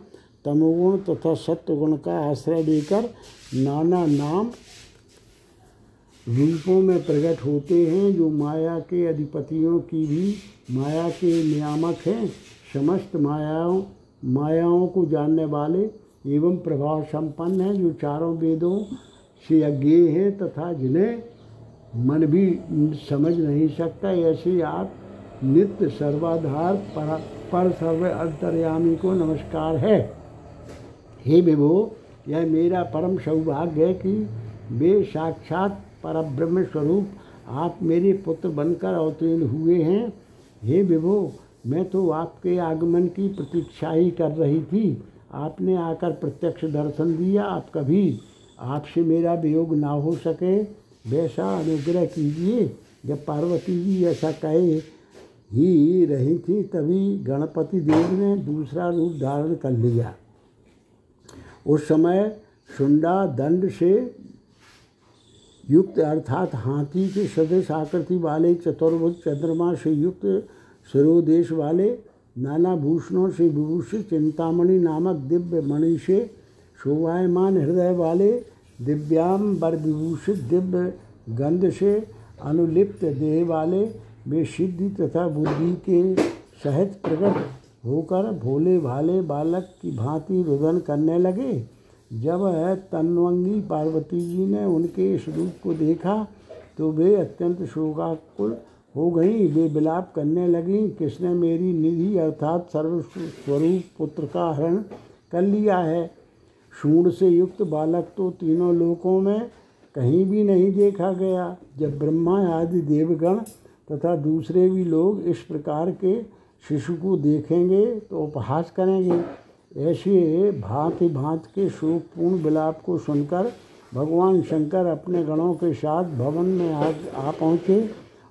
तमोगुण तथा सत्वगुण का आश्रय लेकर नाना नाम रूपों में प्रकट होते हैं, जो माया के अधिपतियों की भी माया के नियामक हैं। समस्त मायाओं मायाओं को जानने वाले एवं प्रभाव संपन्न हैं जो चारों वेदों से अज्ञेय हैं तथा जिन्हें मन भी समझ नहीं सकता ऐसे आप नित्य सर्वाधार पर, पर सर्व अंतर्यामी को नमस्कार है। हे विभो यह मेरा परम सौभाग्य है कि वे साक्षात पर ब्रह्म स्वरूप आप मेरे पुत्र बनकर अवतीर्ण हुए हैं। हे विभो मैं तो आपके आगमन की प्रतीक्षा ही कर रही थी। आपने आकर प्रत्यक्ष दर्शन दिया। आप कभी आपसे मेरा वियोग ना हो सके। वैसा अनुग्रह कीजिए। जब पार्वती जी ऐसा कहे ही रही थी, तभी गणपति देव ने दूसरा रूप धारण कर लिया। उस समय सुंडा दंड से युक्त अर्थात हाथी के सदृश आकृति वाले चतुर्भुज चंद्रमा से युक्त सिरोदेश वाले नाना भूषणों से विभूषित चिंतामणि नामक दिव्य मणि से शोभायमान हृदय वाले दिव्यांबर विभूषित दिव्य गंध से अनुलिप्त देह वाले वे सिद्धि तथा बुद्धि के सहज प्रकट होकर भोले भाले बालक की भांति रुदन करने लगे। जब तन्वंगी पार्वती जी ने उनके इस रूप को देखा तो वे अत्यंत शोकाकुल हो गई वे विलाप करने लगी, किसने मेरी निधि अर्थात सर्वस्वरूप पुत्र का हरण कर लिया है? शूण से युक्त बालक तो तीनों लोकों में कहीं भी नहीं देखा गया। जब ब्रह्मा आदि देवगण तथा दूसरे भी लोग इस प्रकार के शिशु को देखेंगे तो उपहास करेंगे। ऐसे भांति भांति के शोकपूर्ण विलाप को सुनकर भगवान शंकर अपने गणों के साथ भवन में आ आ पहुँचे।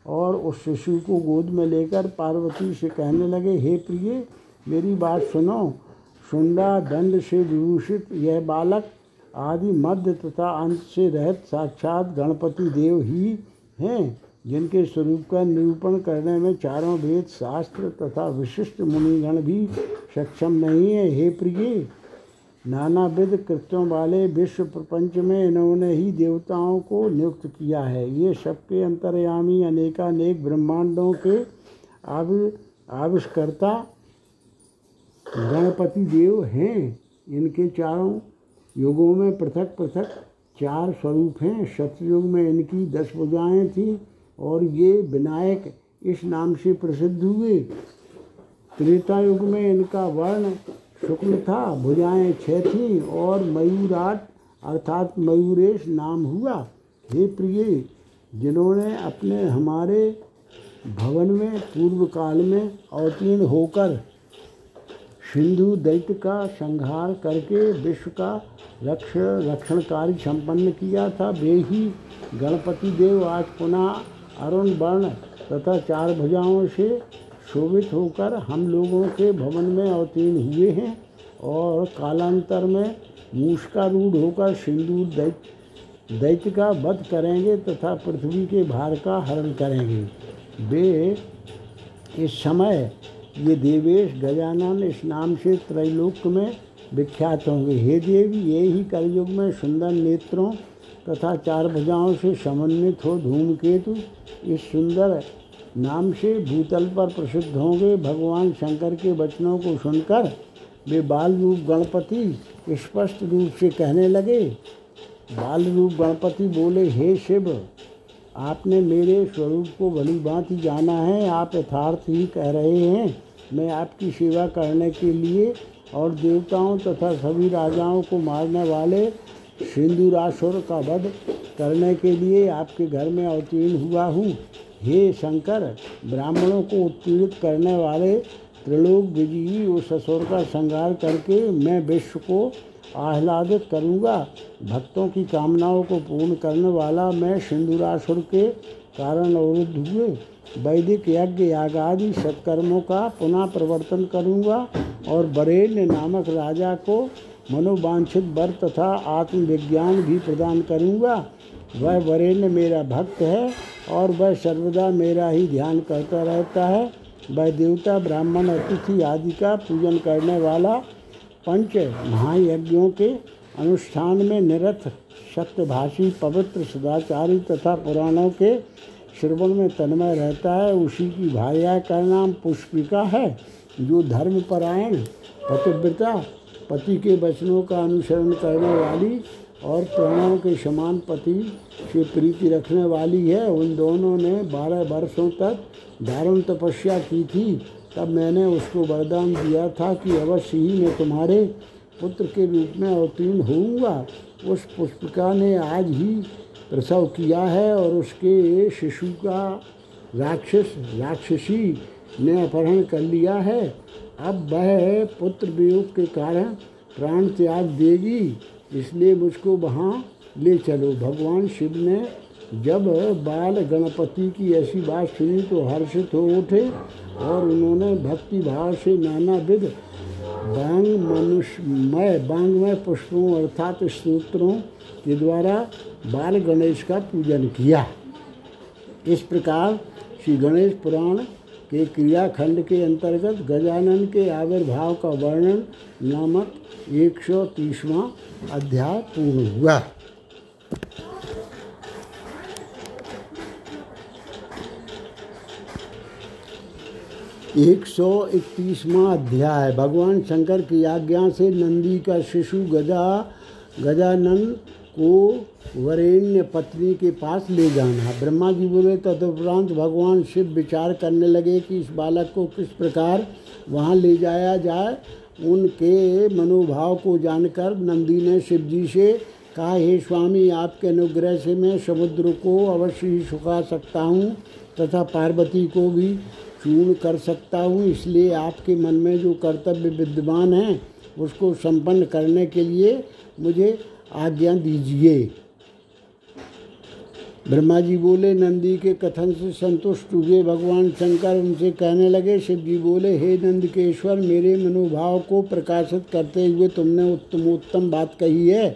और उस शिशु को गोद में लेकर पार्वती से कहने लगे, हे प्रिय, मेरी बात सुनो। सुंडा, दंड से विभूषित यह बालक आदि मध्य तथा अंत से रहित साक्षात गणपति देव ही हैं, जिनके स्वरूप का निरूपण करने में चारों वेद शास्त्र तथा विशिष्ट मुनिगण भी सक्षम नहीं है। हे प्रिय नानाविध कृत्यों वाले विश्व प्रपंच में इन्होंने ही देवताओं को नियुक्त किया है। ये सबके अंतर्यामी अनेकानेक ब्रह्मांडों के आवि, आविष्कर्ता गणपति देव हैं। इनके चारों युगों में पृथक पृथक चार स्वरूप हैं। सतयुग में इनकी दस भुजाएँ थीं और ये विनायक इस नाम से प्रसिद्ध हुए। त्रेता युग में इनका वर्ण शुक्ल था, भुजाएँ छः थीं और मयूराट, अर्थात मयूरेश नाम हुआ। हे प्रिय, जिन्होंने अपने हमारे भवन में पूर्व काल में अवतीर्ण होकर सिंधु दैत्य का संहार करके विश्व का रक्ष रक्षण कार्य संपन्न किया था, वे ही गणपति देव आज पुनः अरुण वर्ण तथा चार भुजाओं से शोभित होकर हम लोगों के भवन में अवतीर्ण हुए हैं और कालांतर में मूस का रूढ़ होकर सिंदूर दैत्य दैत्य का वध करेंगे तथा पृथ्वी के भार का हरण करेंगे। वे इस समय ये देवेश गजानन इस नाम से त्रैलोक में विख्यात होंगे। हे देवी, ये ही कलयुग में सुंदर नेत्रों तथा चार भुजाओं से समन्वित हो धूमकेतु। इस सुंदर नाम से भूतल पर प्रसिद्ध होंगे भगवान शंकर के वचनों को सुनकर वे बाल रूप गणपति स्पष्ट रूप से कहने लगे बाल रूप गणपति बोले, हे शिव, आपने मेरे स्वरूप को भली भांति जाना है, आप यथार्थ ही कह रहे हैं। मैं आपकी सेवा करने के लिए और देवताओं तथा सभी राजाओं को मारने वाले सिंदूरासुर का वध करने के लिए आपके घर में अवतीर्ण हुआ हूँ। हे शंकर, ब्राह्मणों को उत्पीड़ित करने वाले त्रिलोक विजयी उस असुर का श्रृंगार करके मैं विश्व को आह्लादित करूँगा। भक्तों की कामनाओं को पूर्ण करने वाला मैं सिंदूरासुर के कारण अवरुद्ध हुए। वैदिक यज्ञ याग आदि सत्कर्मों का पुनः प्रवर्तन करूँगा और बरेण्य नामक राजा को मनोवांछित वर तथा आत्मविज्ञान भी प्रदान करूँगा। वह वरेण्य मेरा भक्त है और वह सर्वदा मेरा ही ध्यान करता रहता है। वह देवता, ब्राह्मण अतिथि आदि का पूजन करने वाला पंच महायज्ञों के अनुष्ठान में निरत सत्यभाषी, पवित्र, सदाचारी तथा पुराणों के श्रवण में तन्मय रहता है। उसी की भार्या का नाम पुष्पिका है, जो धर्मपरायण, पतिव्रता, पति के वचनों का अनुसरण करने वाली और प्राणों के समान पति से प्रीति रखने वाली है। उन दोनों ने बारह वर्षों तक दारुण तपस्या की थी। तब मैंने उसको वरदान दिया था कि अवश्य ही मैं तुम्हारे पुत्र के रूप में अवतीर्ण होऊँगा। उस पुष्पिका ने आज ही प्रसव किया है और उसके शिशु का राक्षस, राक्षसी ने अपहरण कर लिया है। अब वह पुत्र वियोग के कारण प्राण त्याग देगी। इसलिए मुझको वहाँ ले चलो। भगवान शिव ने जब बाल गणपति की ऐसी बात सुनी तो हर्षित हो उठे और उन्होंने भक्ति भाव से नानाविध बांग मनुष्यमय बांगमय पुष्पों अर्थात स्त्रोत्रों के द्वारा बाल गणेश का पूजन किया। इस प्रकार श्री गणेश पुराण के क्रियाखंड के अंतर्गत गजानन के आविर्भाव का वर्णन नामक एक सौ तीसवा अध्याय पूर्ण हुआ। एक सौ इकतीसवा अध्याय। भगवान शंकर की आज्ञा से नंदी का शिशु गजा गजानंद को वरेण्य पत्नी के पास ले जाना। ब्रह्मा जी बोले, तदुपरांत भगवान शिव विचार करने लगे कि इस बालक को किस प्रकार वहाँ ले जाया जाए उनके मनोभाव को जानकर नंदी ने शिव जी से कहा, हे स्वामी, आपके अनुग्रह से मैं समुद्र को अवश्य ही सुखा सकता हूँ तथा पार्वती को भी चूर्ण कर सकता हूँ। इसलिए आपके मन में जो कर्तव्य विद्यमान है, उसको संपन्न करने के लिए मुझे आज्ञा दीजिए। ब्रह्मा जी बोले, नंदी के कथन से संतुष्ट हुए भगवान शंकर उनसे कहने लगे, शिव जी बोले, हे नंदकेश्वर, मेरे मनोभाव को प्रकाशित करते हुए तुमने उत्तम उत्तम बात कही है।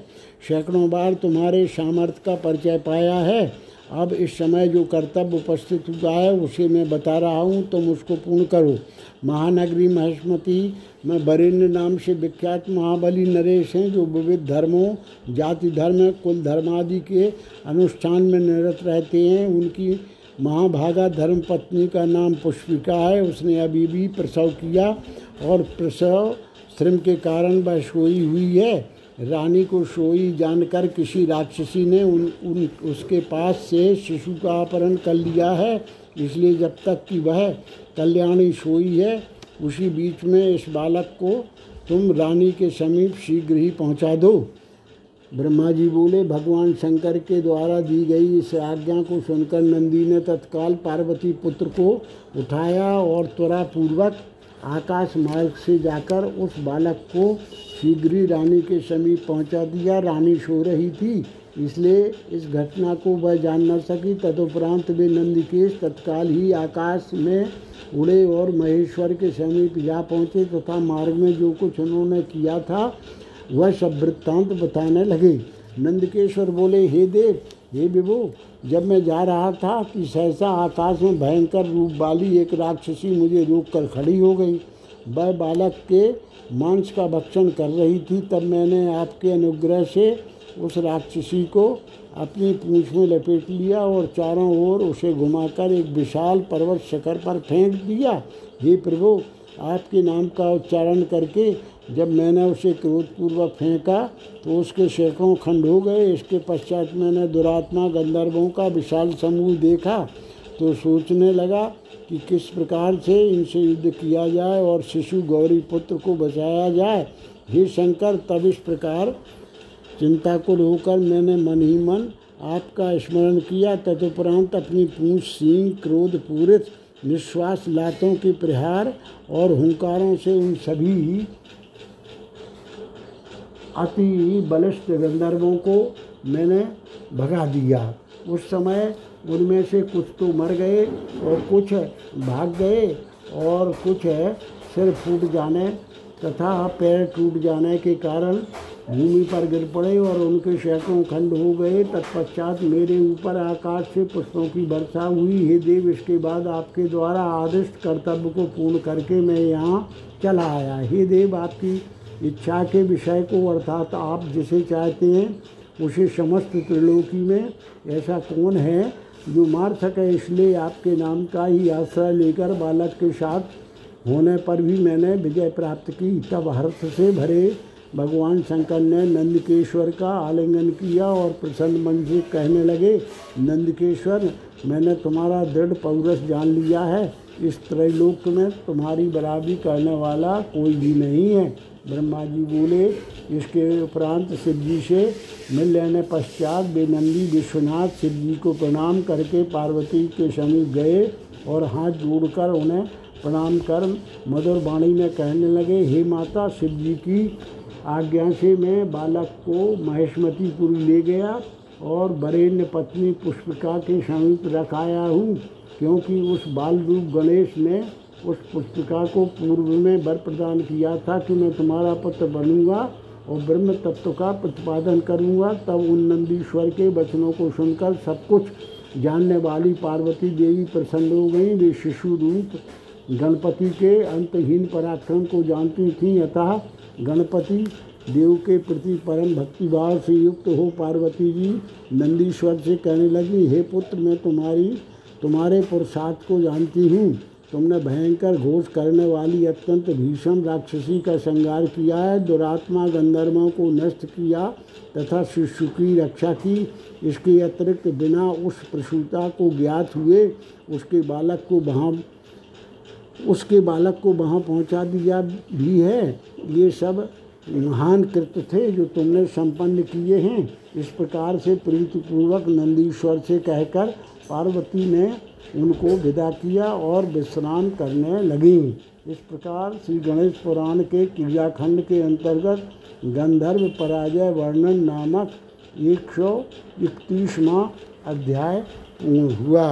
सैकड़ों बार तुम्हारे सामर्थ्य का परिचय पाया है। अब इस समय जो कर्तव्य उपस्थित हुआ है, उसे मैं बता रहा हूँ, तुम उसको पूर्ण करो। महानगरी महेशमती में बरेण्य नाम से विख्यात महाबली नरेश हैं जो विविध धर्मों जाति धर्म कुल धर्म आदि के अनुष्ठान में निरत रहते हैं। उनकी महाभागा धर्म पत्नी का नाम पुष्पिका है। उसने अभी भी प्रसव किया और प्रसव श्रम के कारण वह सोई हुई है। रानी को सोई जानकर किसी राक्षसी ने उन, उन उसके पास से शिशु का अपहरण कर लिया है। इसलिए जब तक कि वह कल्याणी सोई है उसी बीच में इस बालक को तुम रानी के समीप शीघ्र ही पहुँचा दो। ब्रह्मा जी बोले, भगवान शंकर के द्वारा दी गई इस आज्ञा को सुनकर नंदी ने तत्काल पार्वती पुत्र को उठाया और त्वरा पूर्वक आकाश मार्ग से जाकर उस बालक को शीघ्र ही रानी के समीप पहुँचा दिया। रानी सो रही थी। इसलिए इस घटना को वह जान न सकी, तदुपरांत वे नंदिकेश तत्काल ही आकाश में उड़े और महेश्वर के समीप जा पहुँचे तथा मार्ग में जो कुछ उन्होंने किया था, वह सब वृत्तांत बताने लगे। नंदकेश्वर बोले, हे देव, हे विभो, जब मैं जा रहा था कि सहसा आकाश में भयंकर रूप वाली एक राक्षसी मुझे रोक कर खड़ी हो गई। वह बालक के मांस का भक्षण कर रही थी, तब मैंने आपके अनुग्रह से उस राक्षसी को अपनी पूंछ में लपेट लिया और चारों ओर उसे घुमाकर एक विशाल पर्वत शिखर पर फेंक दिया। हे प्रभु, आपके नाम का उच्चारण करके जब मैंने उसे क्रोधपूर्वक फेंका तो उसके सैकड़ों खंड हो गए। इसके पश्चात मैंने दुरात्मा गंधर्वों का विशाल समूह देखा तो सोचने लगा कि किस प्रकार से इनसे युद्ध किया जाए और शिशु गौरी पुत्र को बचाया जाए। हे शंकर, तब इस प्रकार चिंता को रोकर मैंने मन ही मन आपका स्मरण किया, तदुपरांत अपनी पूंछ, सींग, क्रोध, पूरित, निश्वास लातों के प्रहार और हुंकारों से उन सभी अति बलिष्ठ गंधर्वों को मैंने भगा दिया। उस समय उनमें से कुछ तो मर गए और कुछ भाग गए और कुछ सिर फूट जाने तथा पैर टूट जाने के कारण भूमि पर गिर पड़े और उनके सैकड़ों खंड हो गए। तत्पश्चात मेरे ऊपर आकाश से पुष्पों की वर्षा हुई। हे देव, इसके बाद आपके द्वारा आदिष्ट कर्तव्य को पूर्ण करके मैं यहाँ चला आया। हे देव, आपकी इच्छा के विषय को, अर्थात आप जिसे चाहते हैं, उसे समस्त त्रिलोकी में, ऐसा कौन है जो मार सके? इसलिए आपके नाम का ही आश्रय लेकर बालक के साथ होने पर भी मैंने विजय प्राप्त की। तब हर्ष से भरे भगवान शंकर ने नंदकेश्वर का आलिंगन किया और प्रसन्न मन से कहने लगे, नंदकेश्वर, मैंने तुम्हारा दृढ़ पौरस जान लिया है। इस त्रैलोक में तुम्हारी बराबरी करने वाला कोई भी नहीं है। ब्रह्मा जी बोले, इसके उपरांत शिव जी से मिल लेने पश्चात बेनंदी विश्वनाथ शिव जी को प्रणाम करके पार्वती के समीप गए और हाथ जोड़कर उन्हें प्रणाम कर मधुर वाणी में कहने लगे, हे माता शिव जी की आज्ञा से मैं बालक को महेशमतीपुर ले गया और बरेण्य पत्नी पुष्पिका के समीप रखाया हूँ, क्योंकि उस बाल रूप गणेश ने उस पुस्तिका को पूर्व में वर प्रदान किया था कि मैं तुम्हारा पुत्र बनूँगा और ब्रह्म तत्व का प्रतिपादन करूँगा। तब उन नंदीश्वर के वचनों को सुनकर सब कुछ जानने वाली पार्वती देवी प्रसन्न हो गई। वे शिशु रूप गणपति के अंतहीन पराक्रम को जानती थीं अतः गणपति देव के प्रति परम भक्तिभाव से युक्त हो पार्वती जी, नंदीश्वर से कहने लगी, हे पुत्र, मैं तुम्हारी, तुम्हारे पुरुषार्थ को जानती हूँ। तुमने भयंकर घोष करने वाली अत्यंत भीषण राक्षसी का श्रृंगार किया है। दुरात्मा गंधर्वों को नष्ट किया तथा शिशु की रक्षा की। इसके अतिरिक्त बिना उस प्रसूता को ज्ञात हुए, उसके बालक को वहाँ उसके बालक को वहाँ पहुँचा दिया भी है। ये सब महान कृत्य थे जो तुमने संपन्न किए हैं। इस प्रकार से प्रीतिपूर्वक नंदीश्वर से कहकर पार्वती ने उनको विदा किया और विश्राम करने लगी। इस प्रकार श्री गणेश पुराण के क्रियाखंड के अंतर्गत गंधर्व पराजय वर्णन नामक एक सौ इकतीसवा अध्याय हुआ।